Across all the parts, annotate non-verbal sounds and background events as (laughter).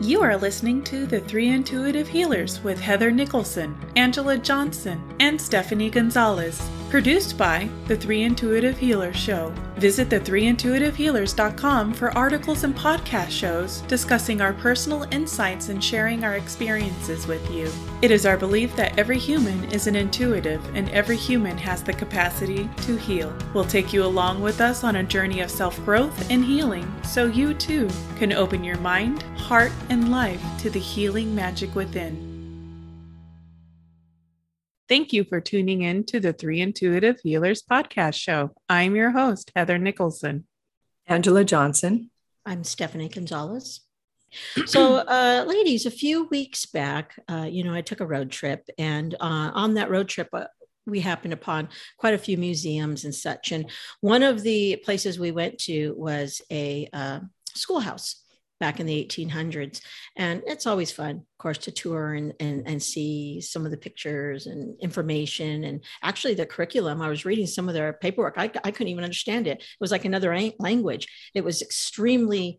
You are listening to The Three Intuitive Healers with Heather Nicholson, Angela Johnson, and Stephanie Gonzalez. Produced by The Three Intuitive Healers Show. Visit the3intuitivehealers.com for articles and podcast shows discussing our personal insights and sharing our experiences with you. It is our belief that every human is an intuitive and every human has the capacity to heal. We'll take you along with us on a journey of self growth and healing so you too can open your mind, heart, and life to the healing magic within. Thank you for tuning in to the Three Intuitive Healers podcast show. I'm your host, Heather Nicholson. Angela Johnson. I'm Stephanie Gonzalez. So, uh, ladies, a few weeks back, uh, you know, I took a road trip, and uh, on that road trip, uh, we happened upon quite a few museums and such. And one of the places we went to was a uh, schoolhouse back in the 1800s. And it's always fun, of course, to tour and, and, and see some of the pictures and information. And actually, the curriculum, I was reading some of their paperwork, I, I couldn't even understand it. It was like another language. It was extremely,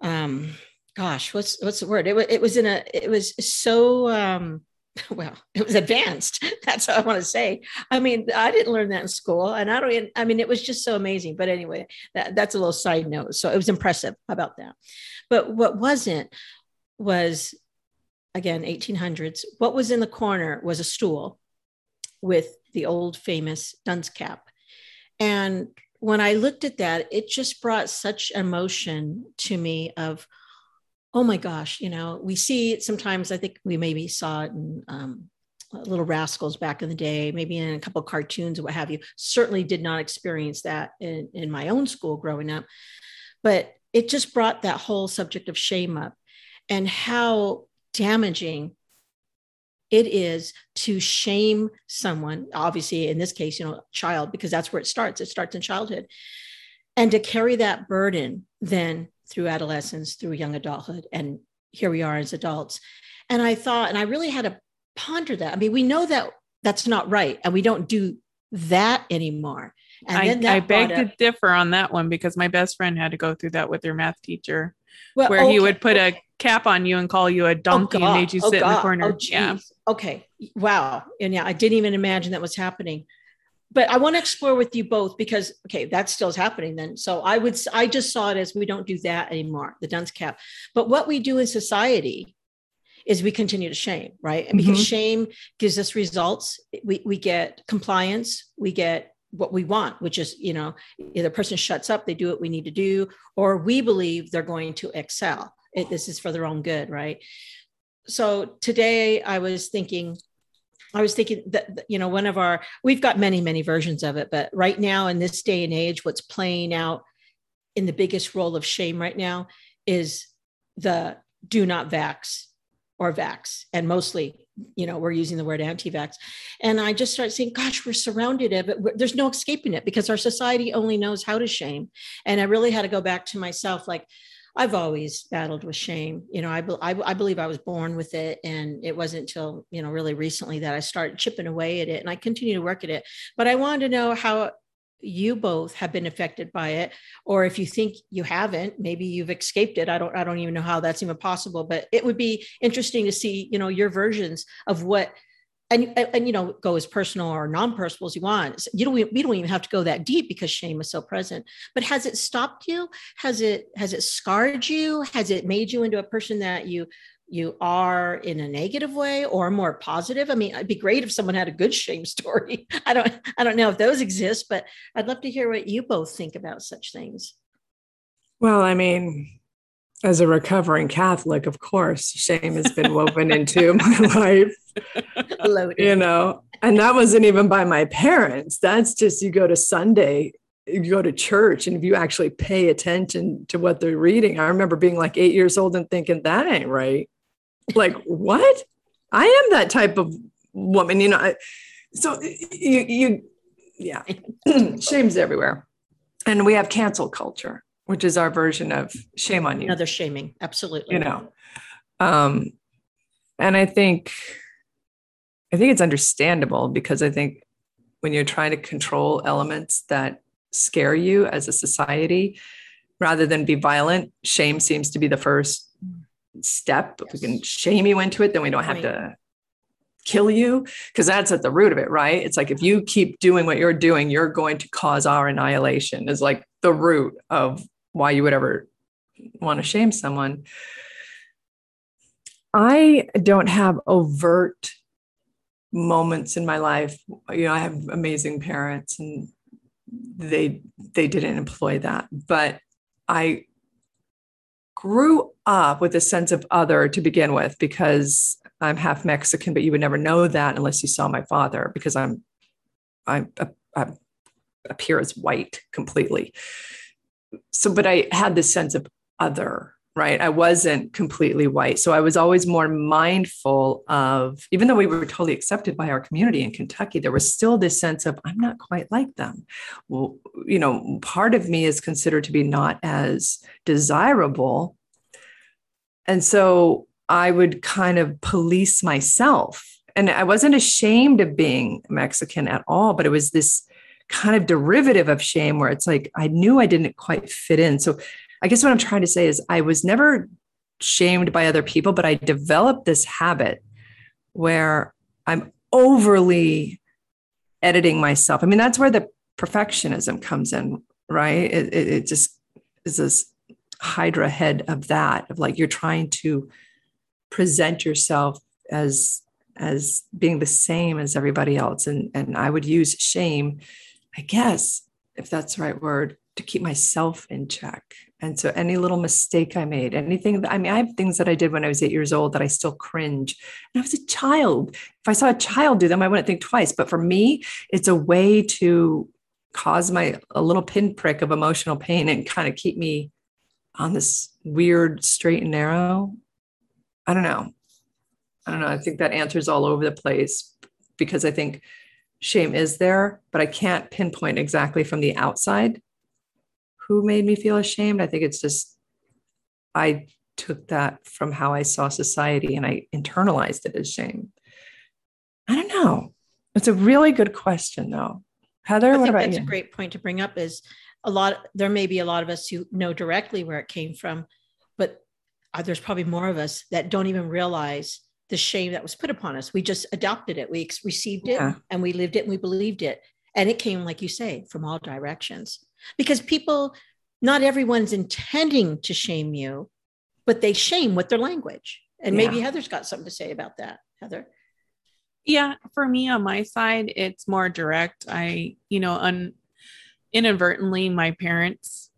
um, gosh, what's, what's the word? It, it was in a, it was so, um, (laughs) well, it was advanced. (laughs) That's all I want to say. I mean, I didn't learn that in school, and I don't. I mean, it was just so amazing. But anyway, that, that's a little side note. So it was impressive. About that? But what wasn't was again 1800s. What was in the corner was a stool with the old famous dunce cap, and when I looked at that, it just brought such emotion to me of oh my gosh, you know, we see it sometimes. I think we maybe saw it in um, Little Rascals back in the day, maybe in a couple of cartoons or what have you. Certainly did not experience that in, in my own school growing up. But it just brought that whole subject of shame up and how damaging it is to shame someone obviously in this case you know child because that's where it starts it starts in childhood and to carry that burden then through adolescence, through young adulthood, and here we are as adults. And I thought, and I really had to ponder that. I mean, we know that that's not right, and we don't do that anymore. And I, I beg to differ on that one because my best friend had to go through that with her math teacher, well, where okay, he would put okay. a cap on you and call you a oh, donkey oh, and made you oh, sit oh, in the corner. Oh, yeah. Okay. Wow. And yeah, I didn't even imagine that was happening but I want to explore with you both because okay, that still is happening then. So I would I just saw it as we don't do that anymore, the dunce cap. But what we do in society is we continue to shame, right? And because mm-hmm. shame gives us results, we we get compliance, we get what we want, which is, you know, either person shuts up, they do what we need to do, or we believe they're going to excel. It, this is for their own good, right? So today I was thinking, I was thinking that, you know, one of our, we've got many, many versions of it, but right now in this day and age, what's playing out in the biggest role of shame right now is the do not vax or vax. And mostly, you know, we're using the word anti vax. And I just started saying, gosh, we're surrounded of it, there's no escaping it because our society only knows how to shame. And I really had to go back to myself like, I've always battled with shame. You know, I, I, I, believe I was born with it. And it wasn't until, you know, really recently that I started chipping away at it and I continue to work at it. But I wanted to know how you both have been affected by it or if you think you haven't maybe you've escaped it i don't i don't even know how that's even possible but it would be interesting to see you know your versions of what and, and you know go as personal or non-personal as you want. You don't we don't even have to go that deep because shame is so present. But has it stopped you? Has it has it scarred you? Has it made you into a person that you you are in a negative way or more positive? I mean it'd be great if someone had a good shame (laughs) story. I don't i don't know if those exist but i'd love to hear what you both think about such things. Well i mean as a recovering Catholic, of course, shame has been woven into (laughs) my life. Loaded. You know, and that wasn't even by my parents. That's just you go to Sunday, you go to church, and if you actually pay attention to what they're reading, I remember being like eight years old and thinking, that ain't right. Like, what? I am that type of woman, you know. I, so you, you, yeah, (clears throat) shame's everywhere. And we have cancel culture which is our version of shame on you. Another shaming, absolutely. You know, um, and I think, I think it's understandable because I think when you're trying to control elements that scare you as a society, rather than be violent, shame seems to be the first step. Yes. If we can shame you into it, then we don't have right. to kill you because that's at the root of it, right? It's like if you keep doing what you're doing, you're going to cause our annihilation, is like the root of why you would ever want to shame someone. I don't have overt moments in my life. You know, I have amazing parents and they they didn't employ that, but I grew up with a sense of other to begin with because I'm half Mexican, but you would never know that unless you saw my father because I'm I, I appear as white completely. So, but I had this sense of other, right? I wasn't completely white. So I was always more mindful of, even though we were totally accepted by our community in Kentucky, there was still this sense of, I'm not quite like them. Well, you know, part of me is considered to be not as desirable. And so I would kind of police myself. And I wasn't ashamed of being Mexican at all, but it was this kind of derivative of shame where it's like I knew I didn't quite fit in. So I guess what I'm trying to say is I was never shamed by other people, but I developed this habit where I'm overly editing myself. I mean, that's where the perfectionism comes in, right? It, it, it just is this hydra head of that, of like you're trying to present yourself as as being the same as everybody else and and i would use shame i guess if that's the right word to keep myself in check. And so any little mistake i made anything that, i mean i have things that i did when i was eight years old that i still cringe. And i was a child. If i saw a child do them i wouldn't think twice. But for me it's a way to cause my a little pinprick of emotional pain and kind of keep me on this weird straight and narrow. I don't know. I don't know. I think that answer's all over the place because I think shame is there, but I can't pinpoint exactly from the outside who made me feel ashamed. I think it's just I took that from how I saw society and I internalized it as shame. I don't know. It's a really good question, though. Heather, I what about that's you? a great point to bring up. Is a lot. There may be a lot of us who know directly where it came from, but uh, there's probably more of us that don't even realize the shame that was put upon us. We just adopted it, we ex- received it, yeah. and we lived it, and we believed it. And it came, like you say, from all directions. Because people, not everyone's intending to shame you, but they shame with their language. And yeah. maybe Heather's got something to say about that. Heather. Yeah, for me on my side, it's more direct. I, you know, un- inadvertently, my parents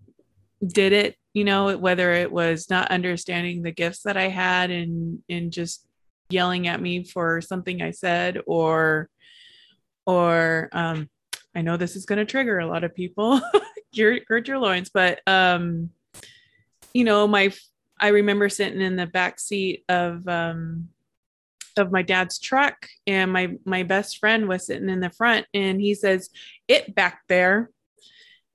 did it you know whether it was not understanding the gifts that i had and and just yelling at me for something i said or or um i know this is going to trigger a lot of people. (laughs) Gird your loins but um you know my i remember sitting in the back seat of um of my dad's truck and my my best friend was sitting in the front and he says it back there.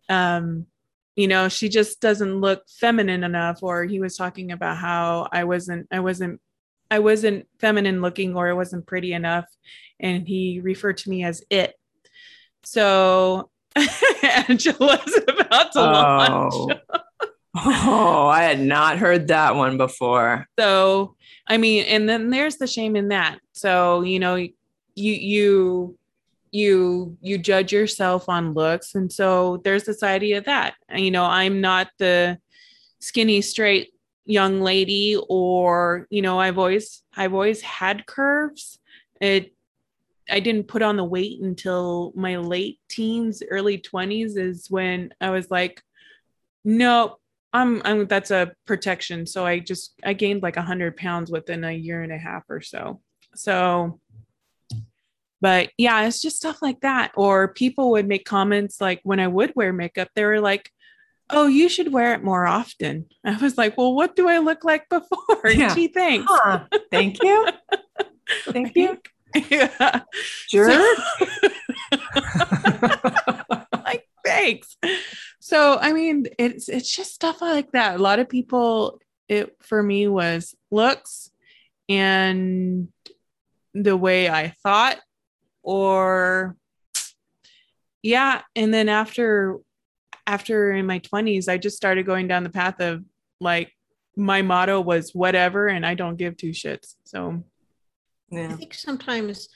Um you know she just doesn't look feminine enough or he was talking about how i wasn't i wasn't i wasn't feminine looking or i wasn't pretty enough and he referred to me as it. So (laughs) angela's about to oh. launch. Oh. I had not heard that one before. So i mean and then there's the shame in that. So you know you you you you judge yourself on looks. And so there's this idea of that. You know i'm not the skinny straight young lady or you know i've always i've always had curves. It i didn't put on the weight until my late teens early 20s is when i was like no i'm i'm that's a protection. So i just i gained like 100 pounds within a year and a half or so. So but yeah it's just stuff like that. Or people would make comments like when i would wear makeup they were like oh you should wear it more often. (laughs) I was like well what do i look like before? (laughs) Yeah. gee thanks. Huh. thank you. (laughs) Thank you. yeah. Sure. So, like thanks. So i mean it's it's just stuff like that. A lot of people it for me was looks and the way i thought or yeah and then after after in my 20s i just started going down the path of like my motto was whatever, and I don't give two shits. So, yeah. I think sometimes,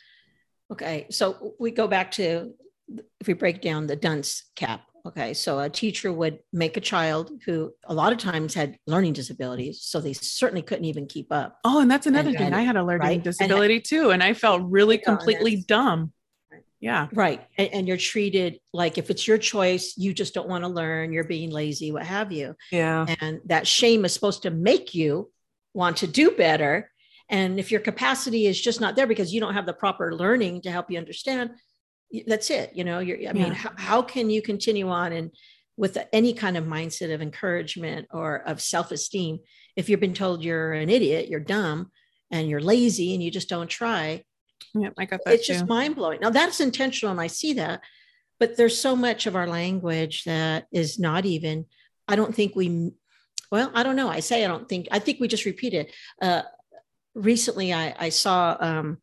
okay, so we go back to if we break down the dunce cap. Okay, so a teacher would make a child who a lot of times had learning disabilities, so they certainly couldn't even keep up. Oh, and that's another and, thing. And, I had a learning right? disability and, too, and I felt really completely dumb. Yeah. Right. And, and, you're treated like if it's your choice, you just don't want to learn, you're being lazy, what have you. Yeah. And that shame is supposed to make you want to do better. And if your capacity is just not there because you don't have the proper learning to help you understand, that's it. You know, you're, I mean, how, how can you continue on and with any kind of mindset of encouragement or of self-esteem if you've been told you're an idiot, you're dumb, and you're lazy and you just don't try? Yeah, I got that. It's too. just mind blowing. Now that's intentional, and I see that, but there's so much of our language that is not even. I don't think we. Well, I don't know. I say I don't think. I think we just repeat it. Uh, recently, I, I saw um,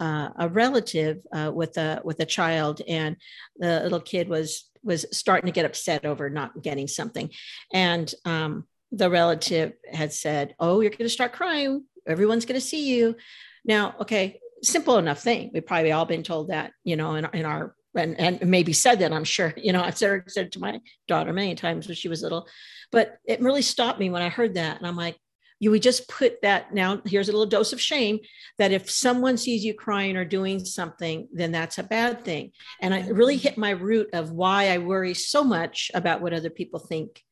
uh, a relative uh, with a with a child, and the little kid was was starting to get upset over not getting something, and um, the relative had said, "Oh, you're going to start crying. Everyone's going to see you." Now, okay, simple enough thing. We've probably all been told that, you know, in, in our and, and maybe said that I'm sure, you know, I've said, said it to my daughter many times when she was little, but it really stopped me when I heard that. And I'm like, you would just put that now here's a little dose of shame that if someone sees you crying or doing something then that's a bad thing and i really hit my root of why i worry so much about what other people think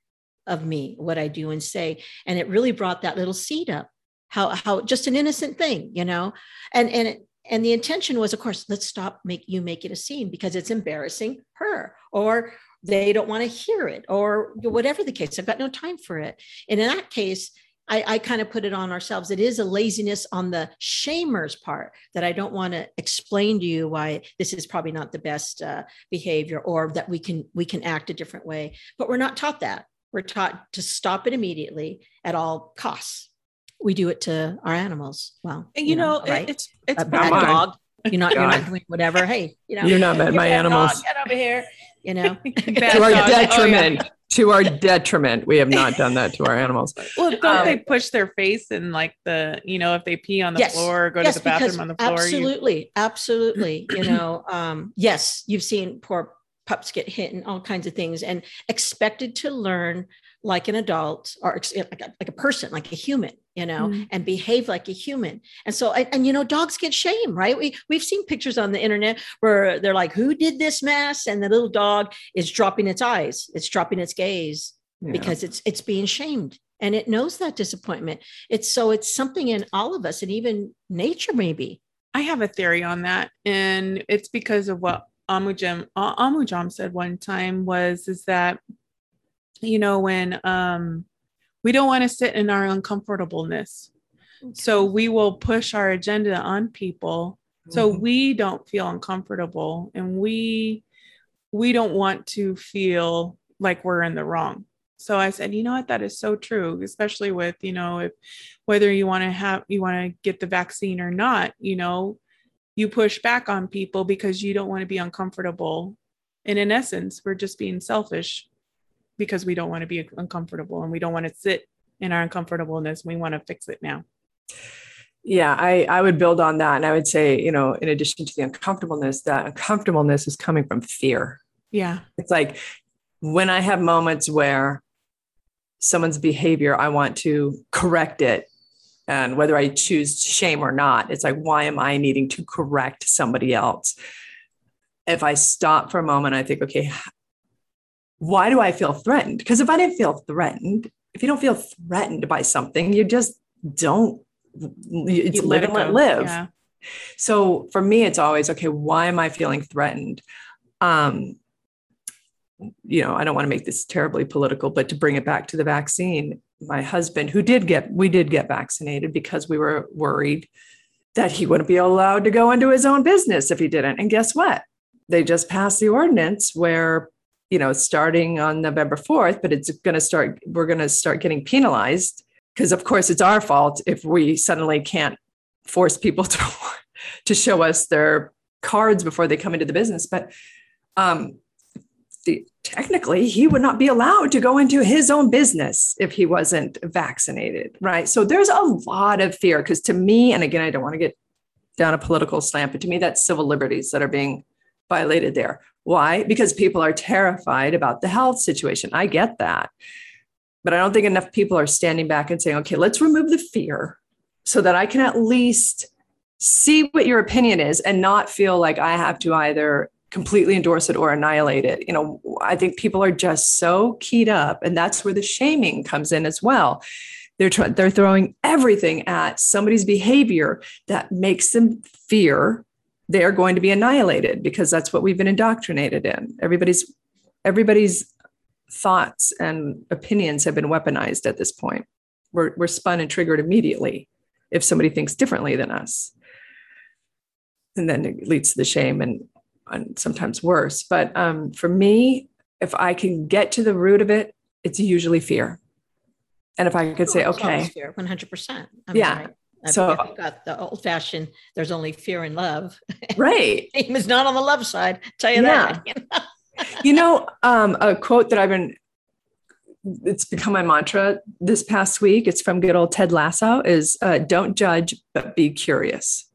of me what i do and say and it really brought that little seed up how how just an innocent thing you know and and and the intention was of course let's stop make you make it a scene because it's embarrassing her or they don't want to hear it or whatever the case i've got no time for it and in that case I, I kind of put it on ourselves. It is a laziness on the shamer's part that I don't want to explain to you why this is probably not the best uh, behavior, or that we can we can act a different way. But we're not taught that. We're taught to stop it immediately at all costs we do it to our animals. Well, you, you know, know, right? it's it's a bad dog. You're not you're not doing whatever. Hey, you know, you're not met my animals. Dog, get over here. You know, (laughs) to our detriment. Oh, yeah. To our detriment, we have not done that to our animals. (laughs) Well, don't um, they push their face in like the, you know, if they pee on the yes, floor or go yes, to the bathroom on the floor? Absolutely, you... absolutely. (clears throat) you know, um, yes, you've seen poor pups get hit and all kinds of things, and expected to learn like an adult or like a, like a person, like a human, you know, mm-hmm. and behave like a human. And so, and, and, you know, dogs get shame, right? We we've seen pictures on the internet where they're like, "Who did this mess?" And the little dog is dropping its eyes, it's dropping its gaze yeah. because it's it's being shamed, and it knows that disappointment. It's so it's something in all of us, and even nature, maybe. I have a theory on that, and it's because of what Amujam Amujam said one time was is that you know, when um, we don't want to sit in our uncomfortableness. Okay. So we will push our agenda on people mm-hmm. so we don't feel uncomfortable and we we don't want to feel like we're in the wrong. So I said, you know what, that is so true, especially with, you know, if whether you want to have you want to get the vaccine or not, you know, you push back on people because you don't want to be uncomfortable. And in essence, we're just being selfish because we don't want to be uncomfortable and we don't want to sit in our uncomfortableness. We want to fix it now. Yeah, I, I would build on that. And I would say, you know, in addition to the uncomfortableness, that uncomfortableness is coming from fear. Yeah. It's like when I have moments where someone's behavior, I want to correct it. And whether I choose shame or not, it's like, why am I needing to correct somebody else? If I stop for a moment, I think, okay, why do I feel threatened? Because if I didn't feel threatened, if you don't feel threatened by something, you just don't, it's you live and let live. Yeah. So for me, it's always, okay, why am I feeling threatened? Um, you know, I don't want to make this terribly political, but to bring it back to the vaccine, my husband, who did get, we did get vaccinated because we were worried that he wouldn't be allowed to go into his own business if he didn't. And guess what? They just passed the ordinance where you know, starting on November 4th, but it's going to start, we're going to start getting penalized because, of course, it's our fault if we suddenly can't force people (laughs) to, to show us their cards before they come into the business. But um, the, technically he would not be allowed to go into his own business if he wasn't vaccinated, right? So there's a lot of fear because to me, and again, I don't want to get down a political slant, but to me, that's civil liberties that are being violated there. Why? Because people are terrified about the health situation. I get that. But I don't think enough people are standing back and saying, okay, let's remove the fear so that I can at least see what your opinion is and not feel like I have to either completely endorse it or annihilate it. You know, I think people are just so keyed up, and that's where the shaming comes in as well. They're trying, they're throwing everything at somebody's behavior that makes them fear they're going to be annihilated because that's what we've been indoctrinated in. Everybody's everybody's thoughts and opinions have been weaponized at this point. We're, we're spun and triggered immediately if somebody thinks differently than us. And then it leads to the shame and and sometimes worse. But um, for me, if I can get to the root of it, it's usually fear. And if I could say, okay, fear, 100%. I mean, yeah. I, so I've got the old fashioned, there's only fear and love. (laughs) Right. He was not on the love side. Tell you yeah. that. (laughs) you know, um, a quote that I've been, it's become my mantra this past week. It's from good old Ted Lasso is uh, don't judge, but be curious.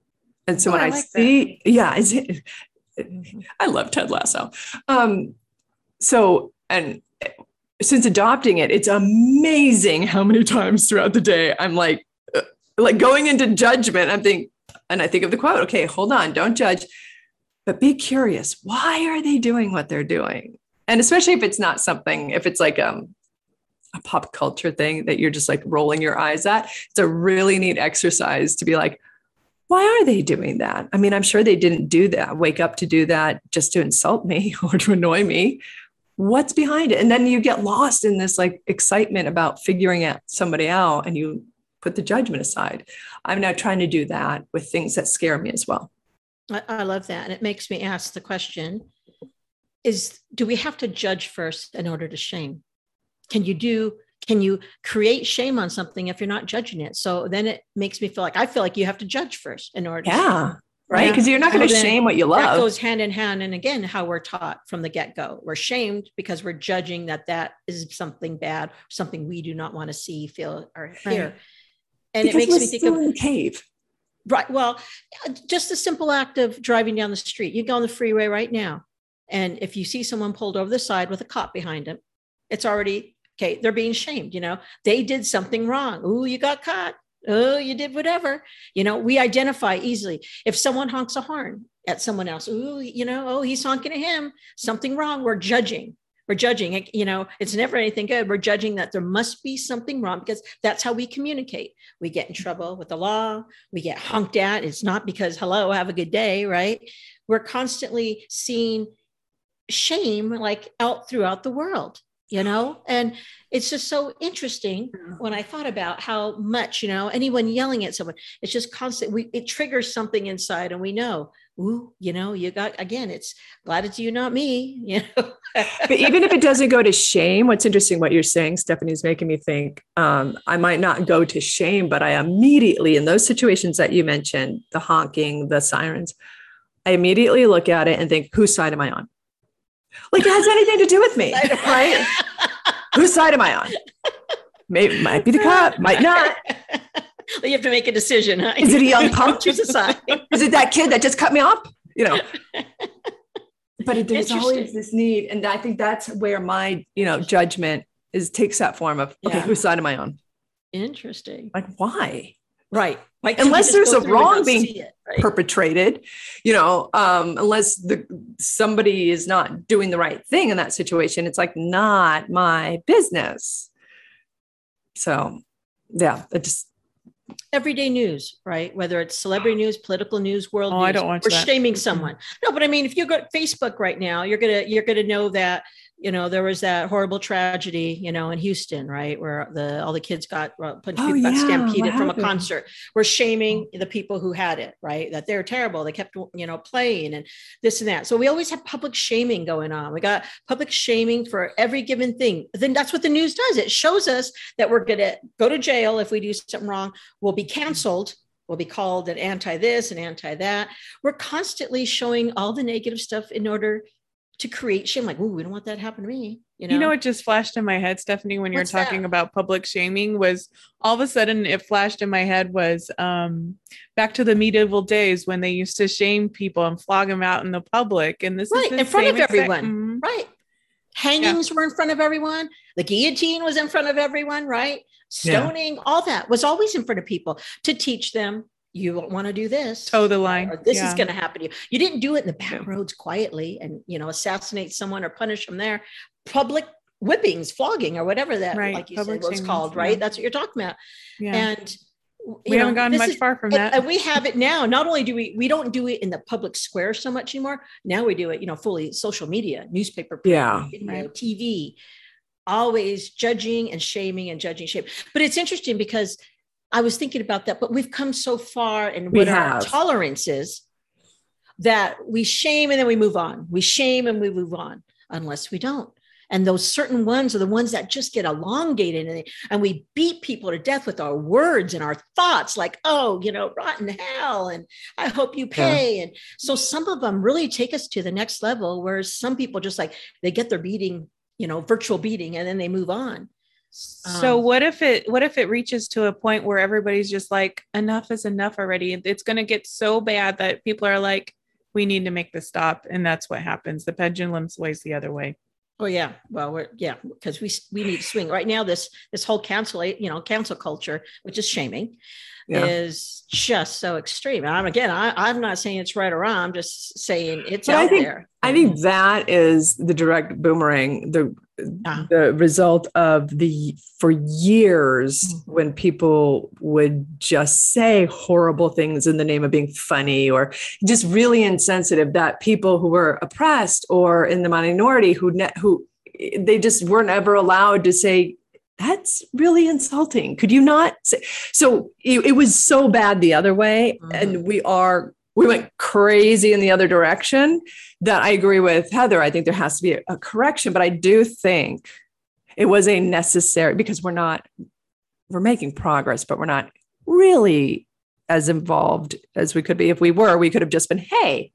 And so oh, when I, like see, that. yeah, (laughs) I love Ted Lasso. Um, so, and since adopting it, it's amazing how many times throughout the day I'm like, uh, like going into judgment. I'm thinking, and I think of the quote, okay, hold on, don't judge, but be curious. Why are they doing what they're doing? And especially if it's not something, if it's like um, a pop culture thing that you're just like rolling your eyes at, it's a really neat exercise to be like, why are they doing that? I mean, I'm sure they didn't do that, wake up to do that just to insult me (laughs) or to annoy me. What's behind it? And then you get lost in this like excitement about figuring out somebody out and you put the judgment aside. I'm now trying to do that with things that scare me as well. I, I love that. And it makes me ask the question is do we have to judge first in order to shame? Can you do can you create shame on something if you're not judging it? So then it makes me feel like I feel like you have to judge first in order. Yeah. Right. Because you're not going to shame what you love. That goes hand in hand. And again, how we're taught from the get go. We're shamed because we're judging that that is something bad, something we do not want to see, feel, or hear. Right. And because it makes me think of the cave. Right. Well, just the simple act of driving down the street. You go on the freeway right now. And if you see someone pulled over the side with a cop behind him, it's already Okay, they're being shamed, you know, they did something wrong. Oh, you got caught. Oh, you did whatever. You know, we identify easily. If someone honks a horn at someone else, oh, you know, oh, he's honking at him, something wrong. We're judging. We're judging. You know, it's never anything good. We're judging that there must be something wrong because that's how we communicate. We get in trouble with the law. We get honked at. It's not because, hello, have a good day, right? We're constantly seeing shame like out throughout the world you know? And it's just so interesting when i thought about how much you know anyone yelling at someone it's just constant we it triggers something inside and we know ooh you know you got again it's glad it's you not me (laughs) you know? But even if it doesn't go to shame what's interesting what you're saying stephanie's making me think um, i might not go to shame but i immediately in those situations that you mentioned the honking the sirens i immediately look at it and think whose side am i on like it has anything to do with me, right? (laughs) Whose side am I on? Maybe might be the cop, might not. (laughs) you have to make a decision. Huh? Is it a young (laughs) punk? Choose a side. Is it that kid that just cut me off? You know. But it, there's always this need, and I think that's where my, you know, judgment is takes that form of okay, yeah. whose side am I on? Interesting. Like why? Right. Like unless there's a wrong being it, right? perpetrated, you know, um, unless the somebody is not doing the right thing in that situation, it's like not my business. So, yeah, it just everyday news, right? Whether it's celebrity news, political news, world oh, news, I don't want we're shaming someone. No, but I mean, if you go to Facebook right now, you're gonna you're gonna know that you know there was that horrible tragedy you know in houston right where the all the kids got bunch oh, got yeah, stampeded from a concert. We're shaming the people who had it right that they're terrible. They kept you know playing and this and that. So we always have public shaming going on. We got public shaming for every given thing. Then that's what the news does. It shows us that we're going to go to jail if we do something wrong. We'll be canceled. Will be called an anti this and anti that. We're constantly showing all the negative stuff in order to create shame. Like, oh, we don't want that to happen to me. You know? you know what just flashed in my head, Stephanie, when you're talking that? about public shaming was all of a sudden it flashed in my head was um back to the medieval days when they used to shame people and flog them out in the public. And this right, is in front of everyone. mm-hmm. Right. Hangings yeah. were in front of everyone. The guillotine was in front of everyone, right? Stoning, yeah. all that was always in front of people to teach them you want to do this toe the line or this yeah. is going to happen to you you didn't do it in the back roads quietly and you know assassinate someone or punish them there public whippings flogging or whatever that right. like you public said was called right yeah. that's what you're talking about yeah. and we haven't gone much is, far from that and we have it now not only do we we don't do it in the public square so much anymore now we do it you know fully social media newspaper print, yeah video, right. tv always judging and shaming and judging shame but it's interesting because I was thinking about that, but we've come so far in what our tolerance is that we shame and then we move on. We shame and we move on unless we don't. And those certain ones are the ones that just get elongated and, and we beat people to death with our words and our thoughts, like, oh, you know, rotten hell, and I hope you pay. Yeah. And so some of them really take us to the next level, whereas some people just like they get their beating, you know, virtual beating, and then they move on. So um, what if it what if it reaches to a point where everybody's just like enough is enough already? It's going to get so bad that people are like we need to make this stop and that's what happens. The pendulum sways the other way. Oh yeah, well we're yeah because we we need to swing right now. This this whole cancel you know cancel culture, which is shaming, yeah. is just so extreme. I'm again, I, I'm not saying it's right or wrong. I'm just saying it's but out I think, there. I think that is the direct boomerang. The uh-huh. the result of the for years mm-hmm. when people would just say horrible things in the name of being funny or just really insensitive that people who were oppressed or in the minority who ne- who they just weren't ever allowed to say that's really insulting could you not say so it, it was so bad the other way mm-hmm. and we are we went crazy in the other direction that I agree with Heather. I think there has to be a, a correction, but I do think it was a necessary because we're not, we're making progress, but we're not really as involved as we could be. If we were, we could have just been, hey,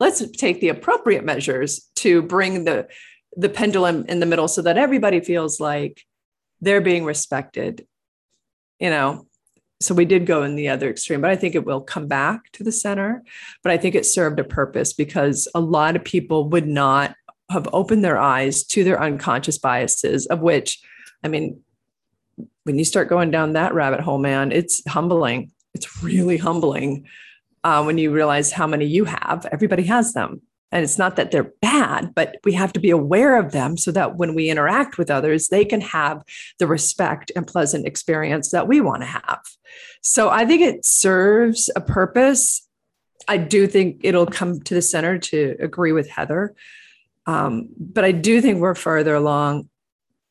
let's take the appropriate measures to bring the the pendulum in the middle so that everybody feels like they're being respected you know so we did go in the other extreme, but I think it will come back to the center. But I think it served a purpose because a lot of people would not have opened their eyes to their unconscious biases, of which, I mean, when you start going down that rabbit hole, man, it's humbling. It's really humbling uh, when you realize how many you have. Everybody has them. And it's not that they're bad, but we have to be aware of them so that when we interact with others, they can have the respect and pleasant experience that we want to have. So I think it serves a purpose. I do think it'll come to the center to agree with Heather. Um, but I do think we're further along.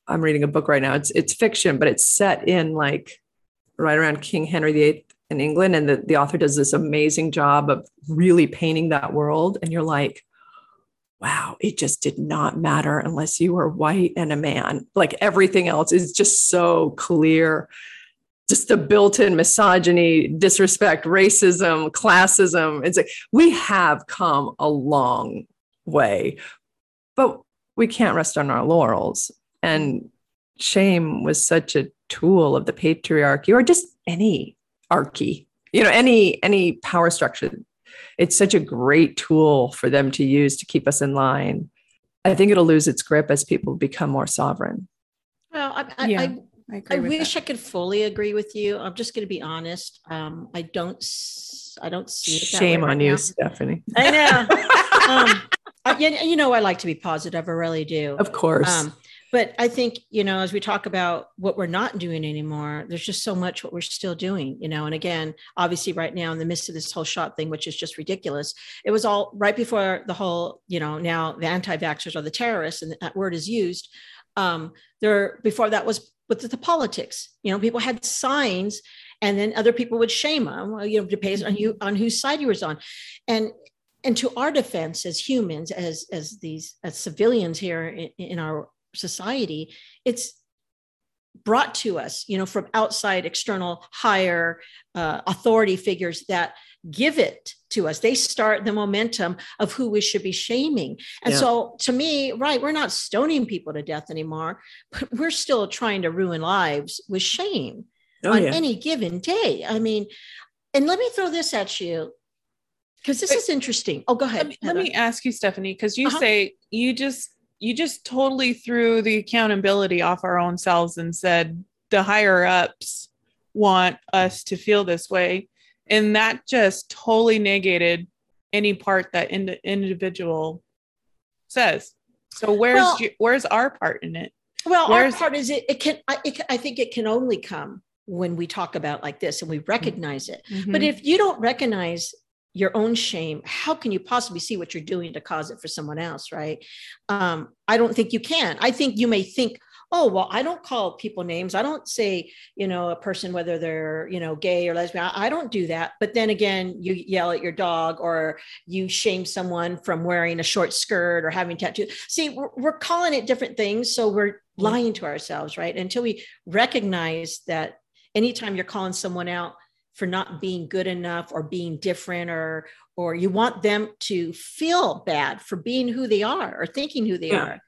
I'm reading a book right now. It's it's fiction, but it's set in like right around King Henry VIII in England. And the, the author does this amazing job of really painting that world. And you're like, wow, it just did not matter unless you were white and a man. Like everything else is just so clear. Just the built in misogyny, disrespect, racism, classism. It's like we have come a long way, but we can't rest on our laurels. And shame was such a tool of the patriarchy or just any archy, you know, any any power structure it's such a great tool for them to use to keep us in line. I think it'll lose its grip as people become more sovereign. Well, I, I, yeah, I, I wish that. I could fully agree with you. I'm just going to be honest. Um, I don't, I don't see it. Shame on right you, now. Stephanie. I know. (laughs) um, I, you know, I like to be positive. I really do. Of course. Um, but i think you know as we talk about what we're not doing anymore there's just so much what we're still doing you know? And again obviously right now in the midst of this whole shot thing which is just ridiculous it was all right before the whole you know now the anti-vaxxers are the terrorists and that word is used um there before that was with the, the politics you know? People had signs and then other people would shame them you know depends on you on whose side you was on. And and to our defense as humans as as these as civilians here in, in our society it's brought to us you know from outside external higher uh, authority figures that give it to us. They start the momentum of who we should be shaming. And yeah. so to me, right, we're not stoning people to death anymore, (laughs) but we're still trying to ruin lives with shame oh, on yeah. any given day. I mean, and let me throw this at you because this is interesting. Oh, go ahead. Let me, let me ask you, Stephanie, because you uh-huh. say you just you just totally threw the accountability off our own selves and said the higher ups want us to feel this way. And that just totally negated any part that in individual says. So where's well, your, where's our part in it? Well where's, our part is it it can I, it, I think it can only come when we talk about like this and we recognize it. Mm-hmm. but if you don't recognize your own shame. How can you possibly see what you're doing to cause it for someone else right? Um, i don't think you can. I think you may think oh well i don't call people names. I don't say you know a person whether they're you know gay or lesbian. I don't do that. But then again you yell at your dog or you shame someone from wearing a short skirt or having tattoos. See we're, we're calling it different things so we're lying to ourselves right? Until we recognize that anytime you're calling someone out for not being good enough or being different or or you want them to feel bad for being who they are or thinking who they yeah. are.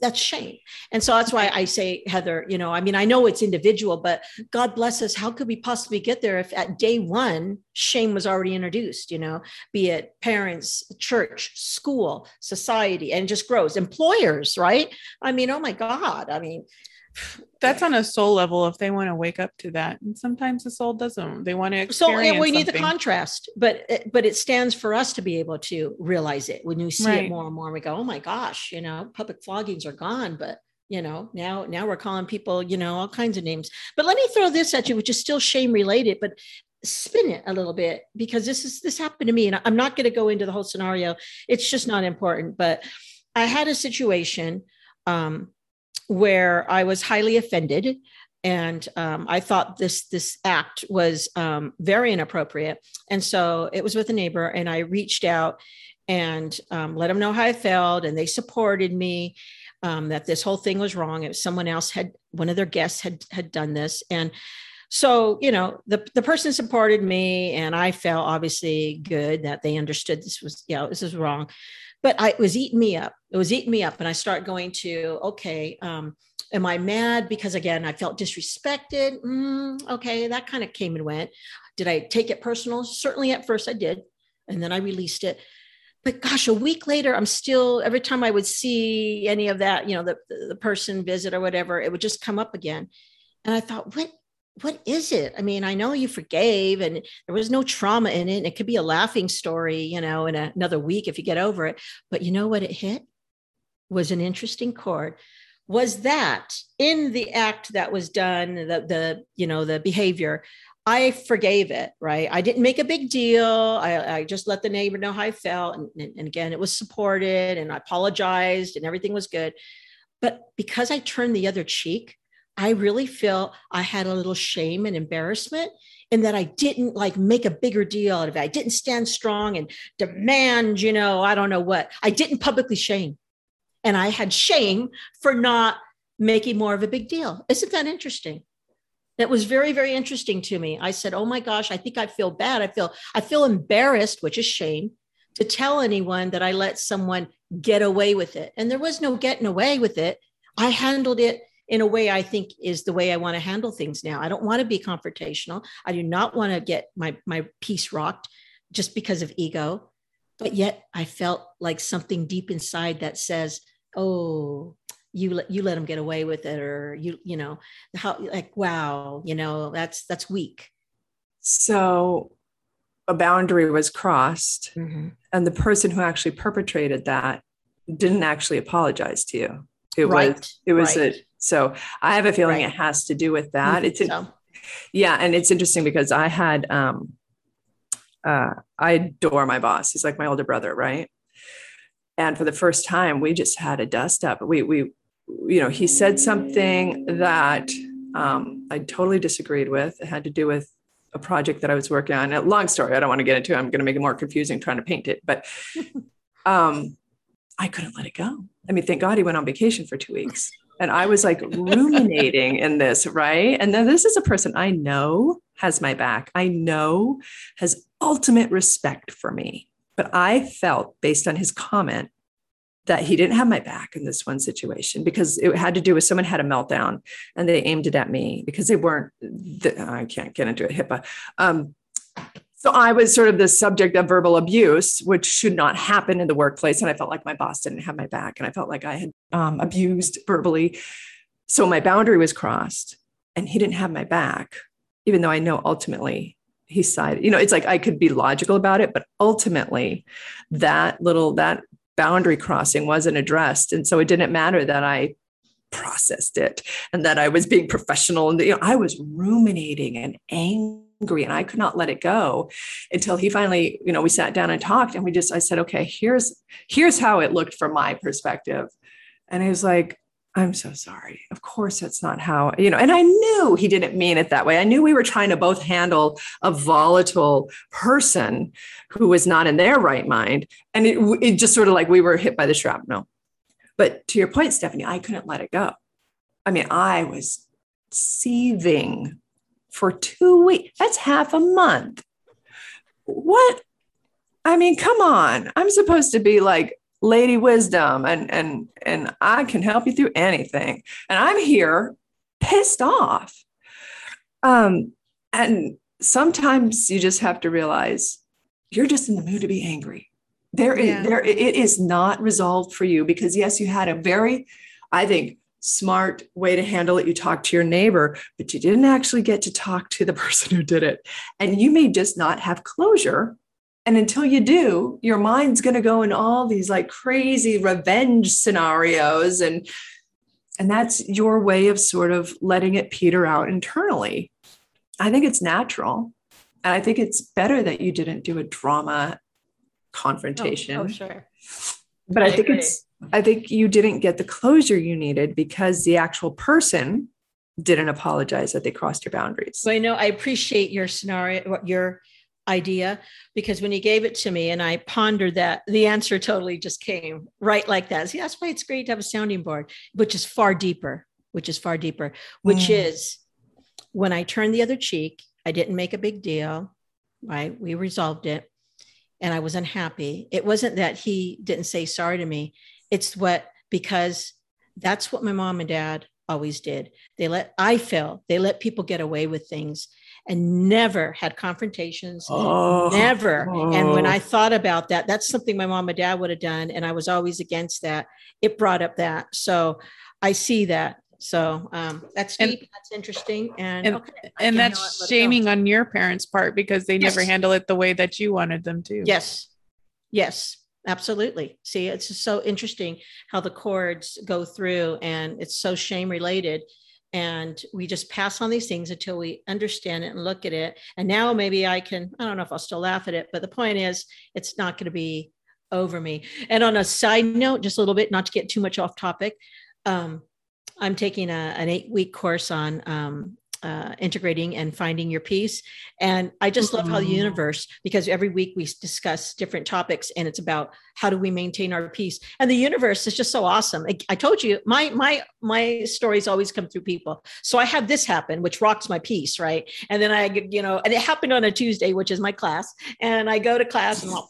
That's shame. And so that's why i say heather you know i mean i know it's individual but god bless us. How could we possibly get there if at day one shame was already introduced you know be it parents church school society and just grows. Employers right? I mean oh my god. I mean that's on a soul level if they want to wake up to that and sometimes the soul doesn't they want to experience so and we something. need the contrast but but it stands for us to be able to realize it when you see right. it more and more we go oh my gosh you know public floggings are gone but you know now now we're calling people you know all kinds of names but let me throw this at you which is still shame related but spin it a little bit because this is this happened to me and i'm not going to go into the whole scenario it's just not important but i had a situation um, where I was highly offended and um, I thought this this act was um, very inappropriate. And so it was with a neighbor, and I reached out and um, let them know how I felt, and they supported me. Um, that this whole thing was wrong. Was someone else had one of their guests had had done this, and so you know the the person supported me, and I felt obviously good that they understood this was you know this is wrong but I, it was eating me up. It was eating me up. And I start going to, okay, um, am I mad because again, I felt disrespected? Mm, okay, that kind of came and went. Did I take it personal? Certainly at first I did. And then I released it. But gosh, a week later, I'm still, every time I would see any of that, you know, the, the person visit or whatever, it would just come up again. And I thought, what what is it? I mean, I know you forgave and there was no trauma in it. And it could be a laughing story, you know, in a, another week if you get over it. But you know what it hit? Was an interesting chord. Was that in the act that was done, the the you know, the behavior, I forgave it, right? I didn't make a big deal. I, I just let the neighbor know how I felt. And, and, and again, it was supported and I apologized and everything was good. But because I turned the other cheek, I really feel I had a little shame and embarrassment in that I didn't like make a bigger deal out of it. I didn't stand strong and demand, you know, I don't know what. I didn't publicly shame. And I had shame for not making more of a big deal. Isn't that interesting? That was very, very interesting to me. I said, "Oh my gosh, I think I feel bad. I feel I feel embarrassed, which is shame, to tell anyone that I let someone get away with it." And there was no getting away with it. I handled it in a way I think is the way I want to handle things now. I don't want to be confrontational. I do not want to get my my peace rocked just because of ego. But yet I felt like something deep inside that says, "Oh, you let you let them get away with it," or you you know how like wow, you know that's that's weak. So a boundary was crossed, mm-hmm. and the person who actually perpetrated that didn't actually apologize to you. It right. was it was right. a so I have a feeling right. it has to do with that. It's so. yeah, and it's interesting because I had um uh I adore my boss. He's like my older brother, right? And for the first time, we just had a dust up. We we you know, he said something that um, I totally disagreed with. It had to do with a project that I was working on. A long story. I don't want to get into. It. I'm going to make it more confusing trying to paint it, but (laughs) um, I couldn't let it go. I mean, thank God he went on vacation for two weeks. And I was like ruminating in this, right? And then this is a person I know has my back. I know has ultimate respect for me. But I felt, based on his comment, that he didn't have my back in this one situation because it had to do with someone had a meltdown and they aimed it at me because they weren't, I can't get into it, HIPAA. Um, so I was sort of the subject of verbal abuse, which should not happen in the workplace. And I felt like my boss didn't have my back and I felt like I had um, abused verbally. So my boundary was crossed and he didn't have my back, even though I know ultimately he sided, you know, it's like I could be logical about it, but ultimately that little, that boundary crossing wasn't addressed. And so it didn't matter that I processed it and that I was being professional. And, you know, I was ruminating and angry and I could not let it go until he finally, you know, we sat down and talked and we just, I said, okay, here's, here's how it looked from my perspective. And he was like, I'm so sorry. Of course, that's not how, you know, and I knew he didn't mean it that way. I knew we were trying to both handle a volatile person who was not in their right mind. And it, it just sort of like we were hit by the shrapnel. But to your point, Stephanie, I couldn't let it go. I mean, I was seething for two weeks. That's half a month. What? I mean, come on. I'm supposed to be like lady wisdom and and and I can help you through anything. And I'm here pissed off. Um and sometimes you just have to realize you're just in the mood to be angry. There is yeah. there it is not resolved for you because yes, you had a very I think smart way to handle it. You talk to your neighbor, but you didn't actually get to talk to the (laughs) person who did it. And you may just not have closure. And until you do, your mind's going to go in all these like crazy revenge scenarios. And, and that's your way of sort of letting it peter out internally. I think it's natural. And I think it's better that you didn't do a drama confrontation. Oh, oh sure. But I, I think agree. it's I think you didn't get the closure you needed because the actual person didn't apologize that they crossed your boundaries. So I know I appreciate your scenario, your idea, because when you gave it to me and I pondered that, the answer totally just came right like that. See, that's why it's great to have a sounding board, which is far deeper, which is far deeper, which mm. is when I turned the other cheek, I didn't make a big deal, right? We resolved it and I was unhappy. It wasn't that he didn't say sorry to me. It's what, because that's what my mom and dad always did. They let, I feel, they let people get away with things and never had confrontations, oh, never. Oh. And when I thought about that, that's something my mom and dad would have done. And I was always against that. It brought up that. So I see that. So um, that's deep. And, that's interesting. And, and, okay, and that's shaming on your parents' part because they yes. never handle it the way that you wanted them to. Yes. Yes. Absolutely. See, it's just so interesting how the cords go through and it's so shame related. And we just pass on these things until we understand it and look at it. And now maybe I can, I don't know if I'll still laugh at it, but the point is, it's not going to be over me. And on a side note, just a little bit, not to get too much off topic, um, I'm taking a, an eight week course on um, uh, integrating and finding your peace. And I just love how the mm-hmm. universe, because every week we discuss different topics and it's about how do we maintain our peace. And the universe is just so awesome. I, I told you my my my stories always come through people. So I had this happen, which rocks my peace, right? And then I, you know, and it happened on a Tuesday, which is my class. And I go to class and I'm,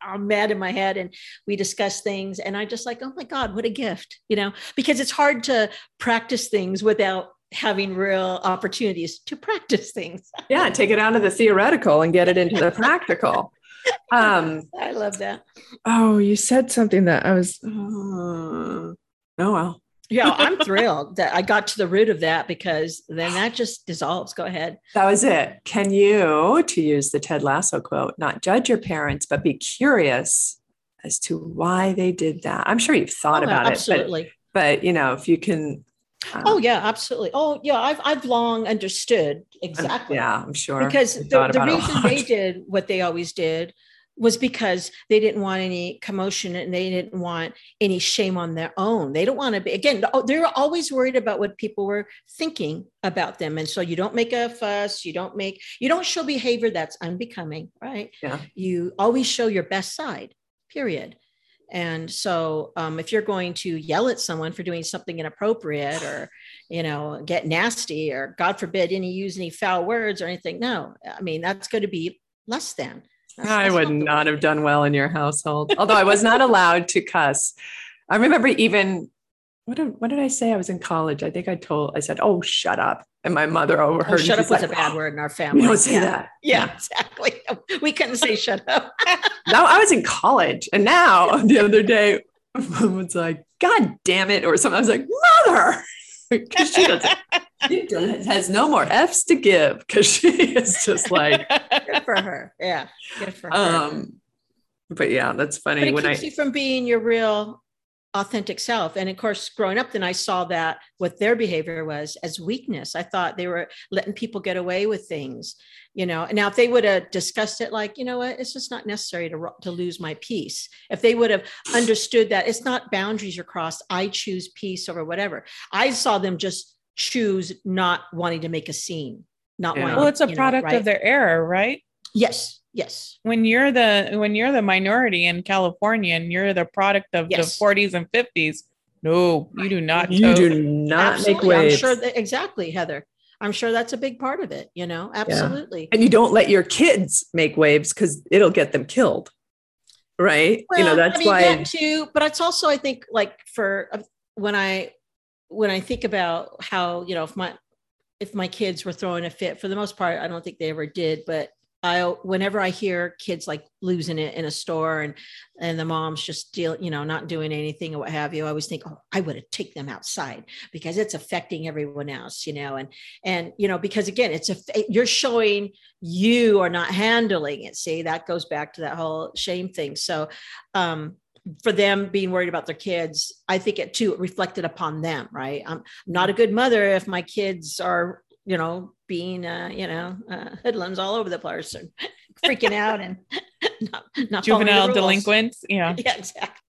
I'm mad in my head and we discuss things. And I just like, oh my God, what a gift, you know, because it's hard to practice things without having real opportunities to practice things. (laughs) yeah, take it out of the theoretical and get it into the practical. Um, (laughs) I love that. Oh, you said something that I was. Uh, oh well. yeah, (laughs) I'm thrilled that I got to the root of that because then that just dissolves. Go ahead. That was it. Can you, to use the Ted Lasso quote, not judge your parents, but be curious as to why they did that? I'm sure you've thought oh, about absolutely. it. But, but you know, if you can um, oh yeah, absolutely. Oh yeah, I've I've long understood exactly. Yeah, I'm sure because the, the reason they did what they always did was because they didn't want any commotion and they didn't want any shame on their own. They don't want to be again. Oh, they're always worried about what people were thinking about them, and so you don't make a fuss. You don't make you don't show behavior that's unbecoming, right? Yeah. You always show your best side. Period. And so, um, if you're going to yell at someone for doing something inappropriate or, you know, get nasty or God forbid any use any foul words or anything, no, I mean, that's going to be less than. I would not have done well in your household. Although I was not allowed to cuss. I remember even what did, what did I say? I was in college. I think I told I said, "Oh, shut up," and my mother overheard. Oh, shut up was like, a bad word in our family. You don't say yeah. that. Yeah, exactly. (laughs) We couldn't say shut up. (laughs) now I was in college, and now the other day, mom was like, "God damn it," or something. I was like, "Mother," (laughs) because she doesn't. She has no more F's to give because she is just like good for her. Yeah, good for her. Um, but yeah, that's funny. But it when keeps I, you from being your real authentic self. And of course, growing up, then I saw that what their behavior was as weakness. I thought they were letting people get away with things, you know. Now, if they would have discussed it like, you know what, it's just not necessary to, to lose my peace. If they would have understood that it's not boundaries are crossed, I choose peace over whatever. I saw them just choose not wanting to make a scene, not yeah. wanting. Well, it's a product know, right? of their era, right? Yes, Yes. When you're the when you're the minority in California and you're the product of yes. the 40s and 50s, no, you do not. You do not Absolutely. make waves. I'm sure that exactly, Heather. I'm sure that's a big part of it, you know. Absolutely. Yeah. And you don't let your kids make waves because it'll get them killed. Right. Well, you know, that's I mean, why too, but it's also, I think, like for uh, when I when I think about how, you know, if my if my kids were throwing a fit, for the most part, I don't think they ever did, but I whenever I hear kids like losing it in a store and and the mom's just deal, you know, not doing anything or what have you, I always think, oh, I would have take them outside because it's affecting everyone else, you know, and and you know, because again, it's a you're showing you are not handling it. See, that goes back to that whole shame thing. So um for them being worried about their kids, I think it too reflected upon them, right? I'm not a good mother if my kids are you know, being, uh, you know, uh, hoodlums all over the place and freaking out and (laughs) not, not juvenile delinquents. Yeah. (laughs) Yeah, exactly.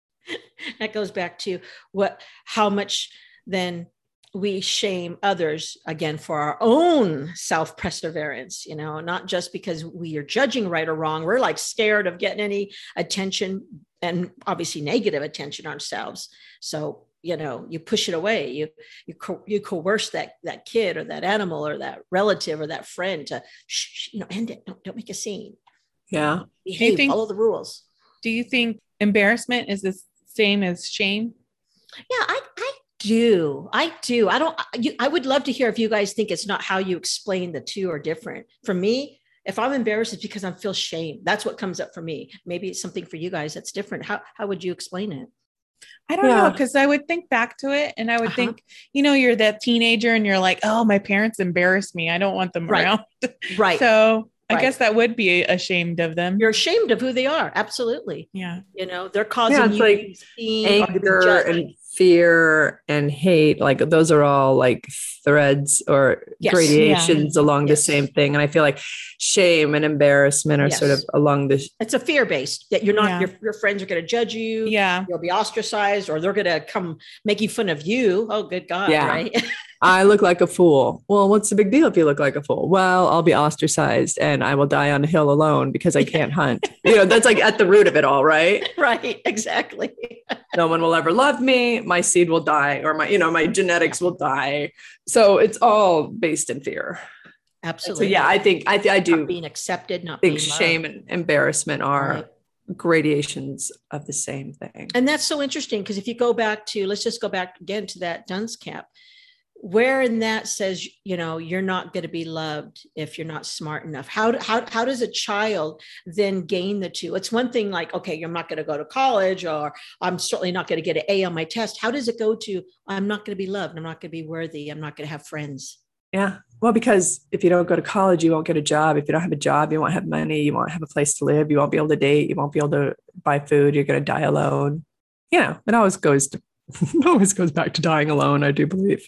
That goes back to what, how much then we shame others again for our own self perseverance, you know, not just because we are judging right or wrong. We're like scared of getting any attention and obviously negative attention ourselves. So you know you push it away. You you co- you coerce that that kid or that animal or that relative or that friend to shh, you know end it. Don't, don't make a scene. Yeah. Behave think, follow the rules. do you think embarrassment is the same as shame? Yeah i i do. I do. I don't you, i would love to hear if you guys think it's not how you explain the two are different. For me if i'm embarrassed it's because i feel shame. That's what comes up for me. Maybe it's something for you guys that's different. How, how would you explain it I don't yeah. know because I would think back to it and I would uh-huh. think, you know, you're that teenager and you're like, oh, my parents embarrassed me. I don't want them right. around. Right. So I right. guess that would be ashamed of them. You're ashamed of who they are. Absolutely. Yeah. You know, they're causing yeah, you like anger and fear and hate like those are all like threads or yes, gradations yeah. along yes. the same thing and i feel like shame and embarrassment are yes. sort of along the it's a fear based that you're not yeah. your, your friends are going to judge you yeah you'll be ostracized or they're going to come making fun of you oh good god yeah. right (laughs) I look like a fool. Well, what's the big deal if you look like a fool? Well, I'll be ostracized and I will die on a hill alone because I can't (laughs) hunt. You know, that's like at the root of it all, right? (laughs) Right, exactly. (laughs) no one will ever love me. My seed will die, or my, you know, my genetics will die. So it's all based in fear. Absolutely. So yeah, I think I, I do not being accepted, not think shame and embarrassment are right gradations of the same thing. And that's so interesting because if you go back to, let's just go back again to that dunce cap where in that says you know you're not going to be loved if you're not smart enough? How, how, how does a child then gain the two? It's one thing like okay i'm not going to go to college or i'm certainly not going to get an a on my test. How does it go to i'm not going to be loved i'm not going to be worthy i'm not going to have friends? Yeah well because if you don't go to college you won't get a job. If you don't have a job you won't have money you won't have a place to live you won't be able to date you won't be able to buy food you're going to die alone. Yeah it always goes to (laughs) always goes back to dying alone i do believe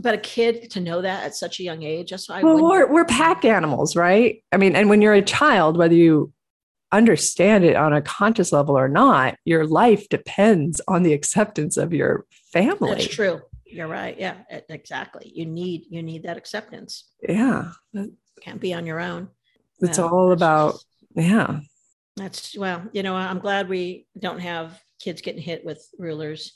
but a kid to know that at such a young age, that's why. Well, we're, we're pack animals, right? I mean, and when you're a child, whether you understand it on a conscious level or not, your life depends on the acceptance of your family. That's true. You're right. Yeah, exactly. You need you need that acceptance. Yeah, can't be on your own. It's all about just, yeah. That's well, you know, I'm glad we don't have kids getting hit with rulers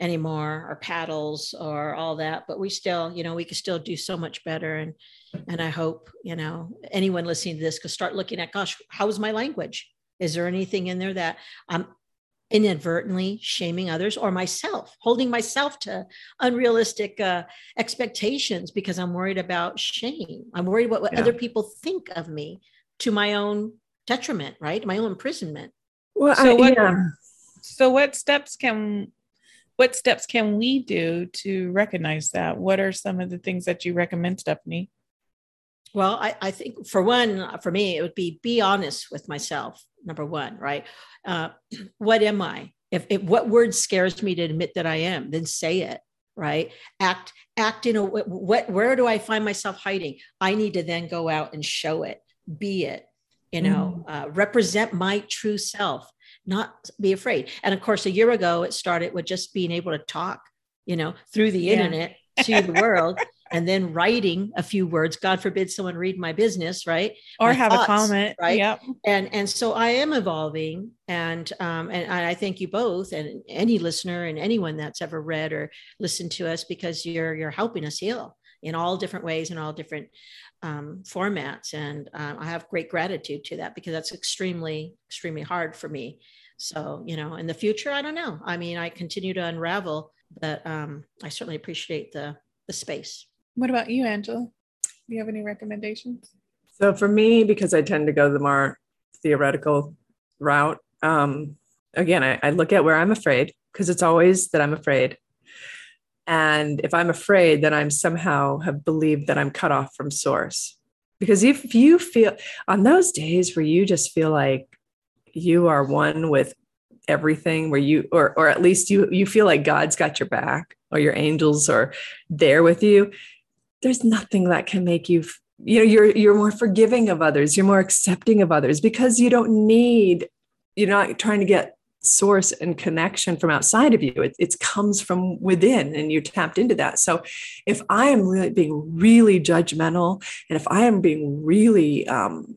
anymore or paddles or all that but we still you know we can still do so much better and and i hope you know anyone listening to this could start looking at gosh how's my language is there anything in there that i'm inadvertently shaming others or myself holding myself to unrealistic uh, expectations because i'm worried about shame i'm worried about what yeah. other people think of me to my own detriment right my own imprisonment well so I, what yeah. so what steps can what steps can we do to recognize that? What are some of the things that you recommend, Stephanie? Well, I, I think for one, for me, it would be be honest with myself. Number one, right? Uh, (clears throat) what am I? If, if what word scares me to admit that I am, then say it. Right? Act act in a what? Where do I find myself hiding? I need to then go out and show it, be it. You know, mm. uh, represent my true self not be afraid. And of course, a year ago, it started with just being able to talk, you know, through the yeah. internet to the world. (laughs) and then writing a few words god forbid someone read my business right or my have thoughts, a comment right yep. and and so i am evolving and um and i thank you both and any listener and anyone that's ever read or listened to us because you're you're helping us heal in all different ways and all different um, formats. And um, I have great gratitude to that because that's extremely, extremely hard for me. So, you know, in the future, I don't know. I mean, I continue to unravel, but um, I certainly appreciate the, the space. What about you, Angela? Do you have any recommendations? So for me, because I tend to go the more theoretical route, um, again, I, I look at where I'm afraid because it's always that I'm afraid. And if I'm afraid, then I'm somehow have believed that I'm cut off from source. Because if you feel on those days where you just feel like you are one with everything, where you, or, or at least you, you feel like God's got your back or your angels are there with you, there's nothing that can make you you know you're you're more forgiving of others you're more accepting of others because you don't need you're not trying to get source and connection from outside of you. It, it comes from within and you're tapped into that. So if I am really being really judgmental and if I am being really um,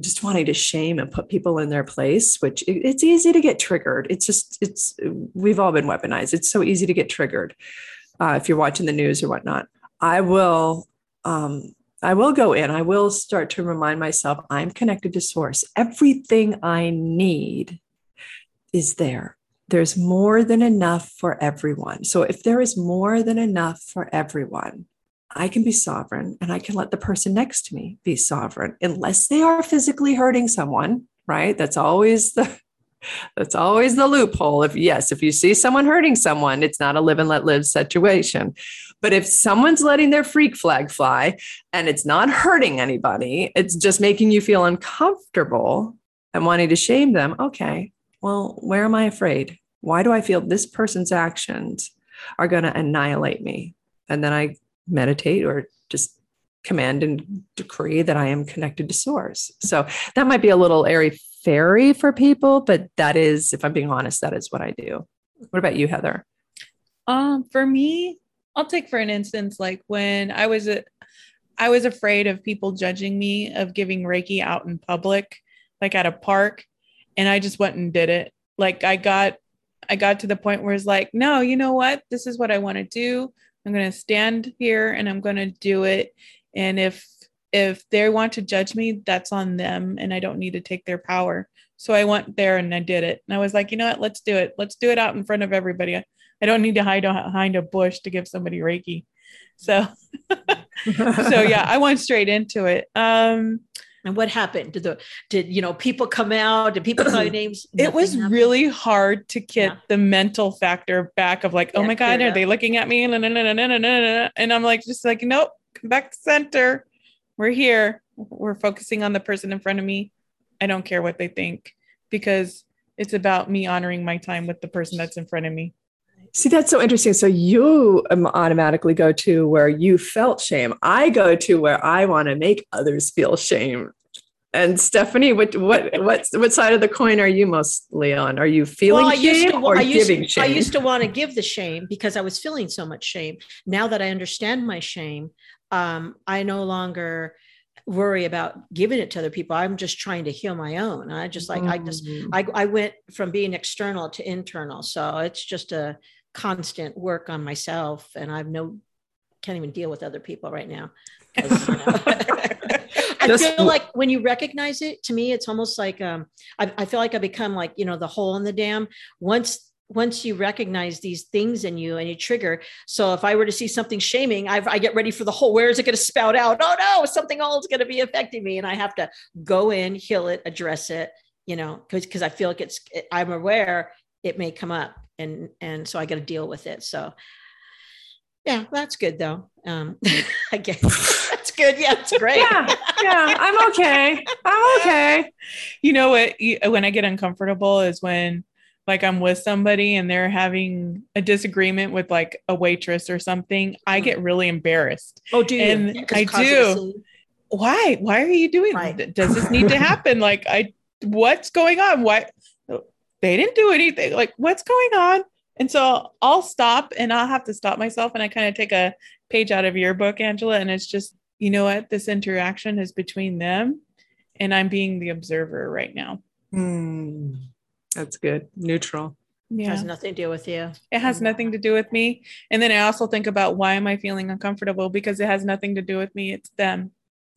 just wanting to shame and put people in their place, which it, it's easy to get triggered. It's just, it's, we've all been weaponized. It's so easy to get triggered uh, if you're watching the news or whatnot. I will, um, I will go in. I will start to remind myself I'm connected to source. Everything I need is there. There's more than enough for everyone. So if there is more than enough for everyone, I can be sovereign and I can let the person next to me be sovereign unless they are physically hurting someone, right? That's always the (laughs) that's always the loophole. If yes, if you see someone hurting someone, it's not a live and let live situation. But if someone's letting their freak flag fly and it's not hurting anybody, it's just making you feel uncomfortable and wanting to shame them, okay, well, where am I afraid? Why do I feel this person's actions are going to annihilate me? And then I meditate or just command and decree that I am connected to source. So that might be a little airy fairy for people, but that is, if I'm being honest, that is what I do. What about you, Heather? Um, for me, I'll take for an instance, like when I was a, I was afraid of people judging me of giving Reiki out in public, like at a park and I just went and did it. Like I got I got to the point where it's like, no, you know what? This is what I want to do. I'm going to stand here and I'm going to do it. And if if they want to judge me, that's on them and I don't need to take their power. So I went there and I did it. And I was like, you know what? Let's do it. Let's do it out in front of everybody. I don't need to hide behind a bush to give somebody Reiki. So (laughs) so yeah, I went straight into it. Um and what happened? Did the did you know people come out? Did people call your (clears throat) names? it was happened? really hard to get yeah. the mental factor back of like, oh my god, are they looking at me? And I'm like, just like, nope, come back to center. We're here. We're focusing on the person in front of me. I don't care what they think because it's about me honoring my time with the person that's in front of me. See, that's so interesting. So you automatically go to where you felt shame. I go to where I want to make others feel shame. And Stephanie, what what (laughs) what what side of the coin are you mostly on? Are you feeling well, shame to, or I used, giving shame? I used to want to give the shame because I was feeling so much shame. Now that I understand my shame, um, I no longer worry about giving it to other people. I'm just trying to heal my own. I just like mm-hmm. I just mm-hmm. I I went from being external to internal. So it's just a constant work on myself and I've no can't even deal with other people right now. (laughs) You know, I Just, feel like when you recognize it, to me, it's almost like um, I, I feel like I become like you know the hole in the dam. Once once you recognize these things in you and you trigger. So if I were to see something shaming, I, I get ready for the hole. Where is it going to spout out? Oh no, something old is going to be affecting me, and I have to go in, heal it, address it. You know, because because I feel like it's I'm aware it may come up, and and so I got to deal with it. So yeah, that's good though. Um, (laughs) I guess (laughs) that's good. Yeah, it's great. Yeah, yeah, I'm okay. I'm okay. You know what? When I get uncomfortable is when like I'm with somebody and they're having a disagreement with like a waitress or something. I get mm-hmm. really embarrassed. Oh, do you? And yeah, I do. Why? Why are you doing? Right. Does this need to happen? like, I, what's going on? What? They didn't do anything. Like, what's going on? And so I'll stop and I'll have to stop myself and I kind of take a page out of your book, Angela. And it's just, you know what? This interaction is between them and I'm being the observer right now. Mm, that's good. Neutral. Yeah. It has nothing to do with you. It has nothing to do with me. And then I also think about why am I feeling uncomfortable? Because it has nothing to do with me. It's them.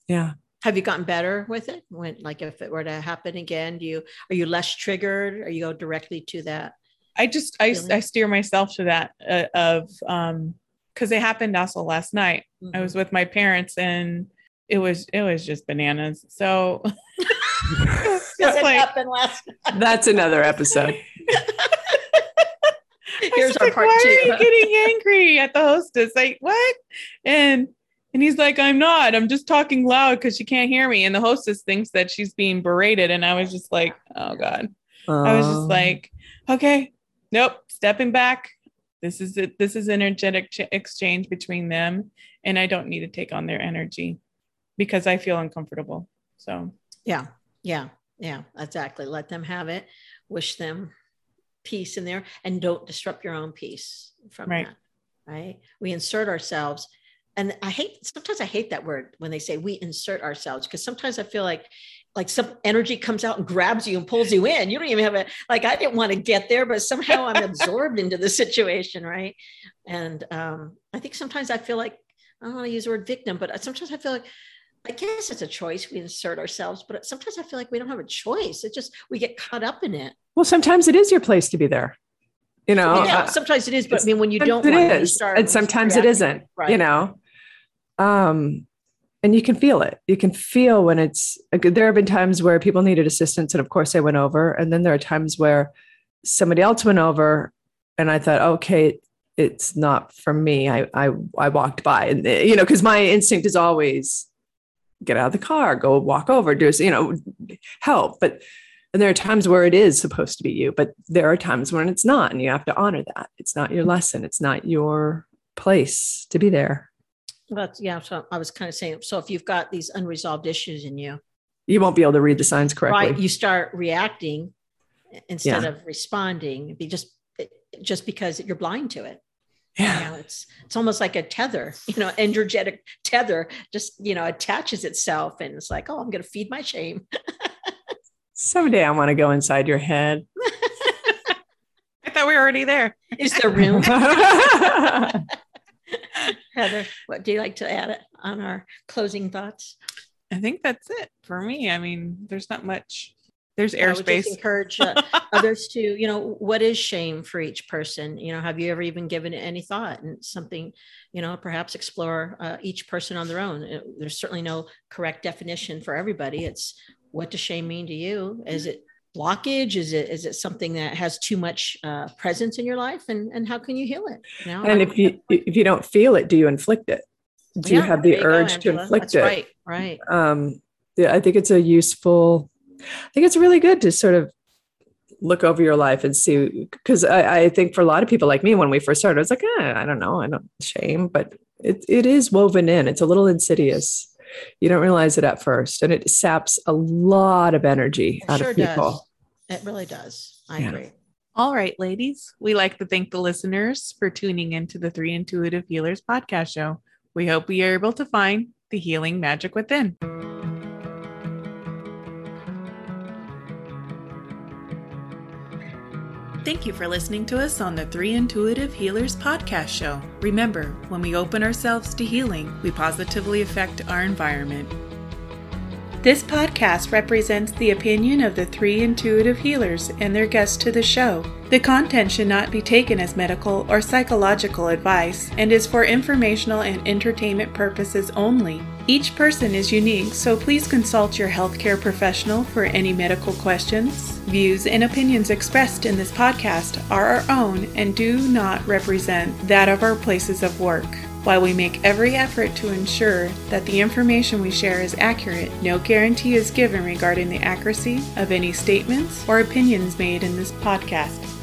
Yeah. Have you gotten better with it? When like if it were to happen again, do you are you less triggered or you go directly to that? I just I, I steer myself to that uh, of um because it happened also last night. Mm-hmm. I was mm-hmm. with my parents and it was it was just bananas. So (laughs) like, that's another episode. (laughs) Here's our like, part Why two. are you getting angry at the hostess? Like what? And and he's like, I'm not. I'm just talking loud because she can't hear me. And the hostess thinks that she's being berated. And I was just like, oh God. Um, I was just like, okay, nope, stepping back. This is it. This is energetic ch- exchange between them, and I don't need to take on their energy because I feel uncomfortable. So yeah, yeah, yeah, exactly. Let them have it. Wish them peace in there, and don't disrupt your own peace from right. that. Right? We insert ourselves and I hate sometimes I hate that word when they say we insert ourselves because sometimes I feel like like some energy comes out and grabs you and pulls you in. You don't even have a like I didn't want to get there, but somehow I'm absorbed into the situation, right? And um, I think sometimes I feel like I don't want to use the word victim, but sometimes I feel like I guess it's a choice. We insert ourselves, but sometimes I feel like we don't have a choice. It just we get caught up in it. Well, sometimes it is your place to be there. You know, yeah, uh, sometimes it is, but I mean, when you don't, it is, and sometimes it isn't. Right. You know, um, and you can feel it. You can feel when it's. There have been times where people needed assistance, and of course, I went over. And then there are times where somebody else went over, and I thought, okay, it's not for me. I I I walked by, and you know, because my instinct is always get out of the car, go walk over, do you know, help. But and there are times where it is supposed to be you, but there are times when it's not, and you have to honor that. It's not your lesson. It's not your place to be there. But yeah, so I was kind of saying, so if you've got these unresolved issues in you, you won't be able to read the signs correctly. Right, you start reacting instead yeah. of responding. Be just just because you're blind to it. Yeah, you know, it's it's almost like a tether, (laughs) you know, energetic tether just you know attaches itself, and it's like, oh, I'm going to feed my shame. (laughs) Someday I want to go inside your head. (laughs) I thought we were already there. Is there room? (laughs) Heather, what do you like to add on our closing thoughts? I think that's it for me. I mean, there's not much. There's airspace. encourage uh, (laughs) others to, you know, what is shame for each person? You know, have you ever even given it any thought and something, you know, perhaps explore uh, each person on their own. Uh, there's certainly no correct definition for everybody. It's what does shame mean to you? Is it blockage? Is it is it something that has too much uh, presence in your life? And and how can you heal it? You know? And if you if you don't feel it, do you inflict it? Do yeah, you have the urge go, to inflict That's it? Right, right. Um, yeah, I think it's a useful. I think it's really good to sort of look over your life and see because I, I, think for a lot of people like me when we first started, I was like, eh, I don't know, I don't shame, but it it is woven in. It's a little insidious. You don't realize it at first, and it saps a lot of energy it out sure of people. Does. It really does. I yeah. agree. All right, ladies. We like to thank the listeners for tuning into the Three Intuitive Healers podcast show. We hope we are able to find the healing magic within. Thank you for listening to us on the Three Intuitive Healers podcast show. Remember, when we open ourselves to healing, we positively affect our environment. This podcast represents the opinion of the three intuitive healers and their guests to the show. The content should not be taken as medical or psychological advice and is for informational and entertainment purposes only. Each person is unique, so please consult your healthcare professional for any medical questions. Views and opinions expressed in this podcast are our own and do not represent that of our places of work. While we make every effort to ensure that the information we share is accurate, no guarantee is given regarding the accuracy of any statements or opinions made in this podcast.